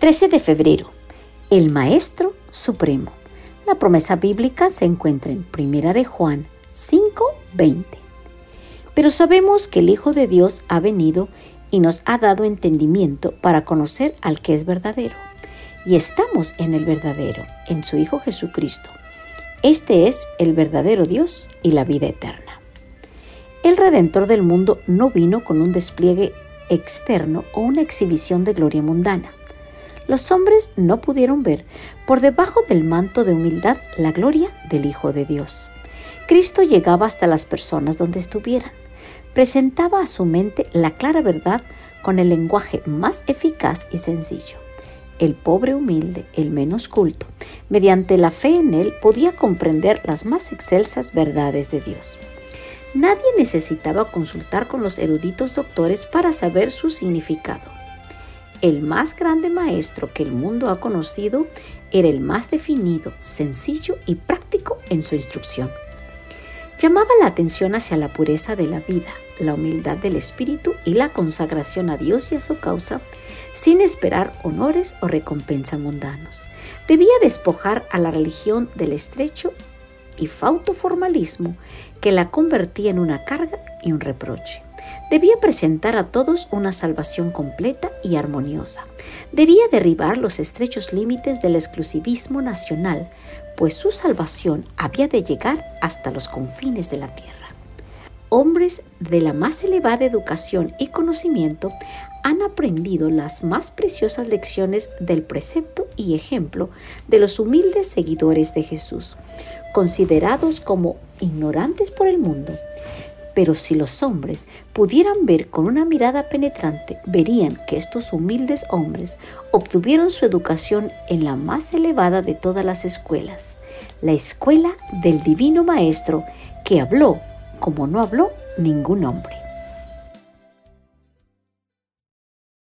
13 de febrero. El Maestro Supremo. La promesa bíblica se encuentra en Primera de Juan 5:20. Pero sabemos que el Hijo de Dios ha venido y nos ha dado entendimiento para conocer al que es verdadero. Y estamos en el verdadero, en su Hijo Jesucristo. Este es el verdadero Dios y la vida eterna. El Redentor del mundo no vino con un despliegue externo o una exhibición de gloria mundana. Los hombres no pudieron ver por debajo del manto de humildad la gloria del Hijo de Dios. Cristo llegaba hasta las personas donde estuvieran presentaba a su mente la clara verdad con el lenguaje más eficaz y sencillo. El pobre humilde, el menos culto, mediante la fe en él podía comprender las más excelsas verdades de Dios. Nadie necesitaba consultar con los eruditos doctores para saber su significado. El más grande maestro que el mundo ha conocido era el más definido, sencillo y práctico en su instrucción llamaba la atención hacia la pureza de la vida, la humildad del espíritu y la consagración a Dios y a su causa, sin esperar honores o recompensa mundanos. Debía despojar a la religión del estrecho y fauto formalismo que la convertía en una carga y un reproche. Debía presentar a todos una salvación completa y armoniosa. Debía derribar los estrechos límites del exclusivismo nacional pues su salvación había de llegar hasta los confines de la tierra. Hombres de la más elevada educación y conocimiento han aprendido las más preciosas lecciones del precepto y ejemplo de los humildes seguidores de Jesús, considerados como ignorantes por el mundo. Pero si los hombres pudieran ver con una mirada penetrante, verían que estos humildes hombres obtuvieron su educación en la más elevada de todas las escuelas, la escuela del Divino Maestro que habló como no habló ningún hombre.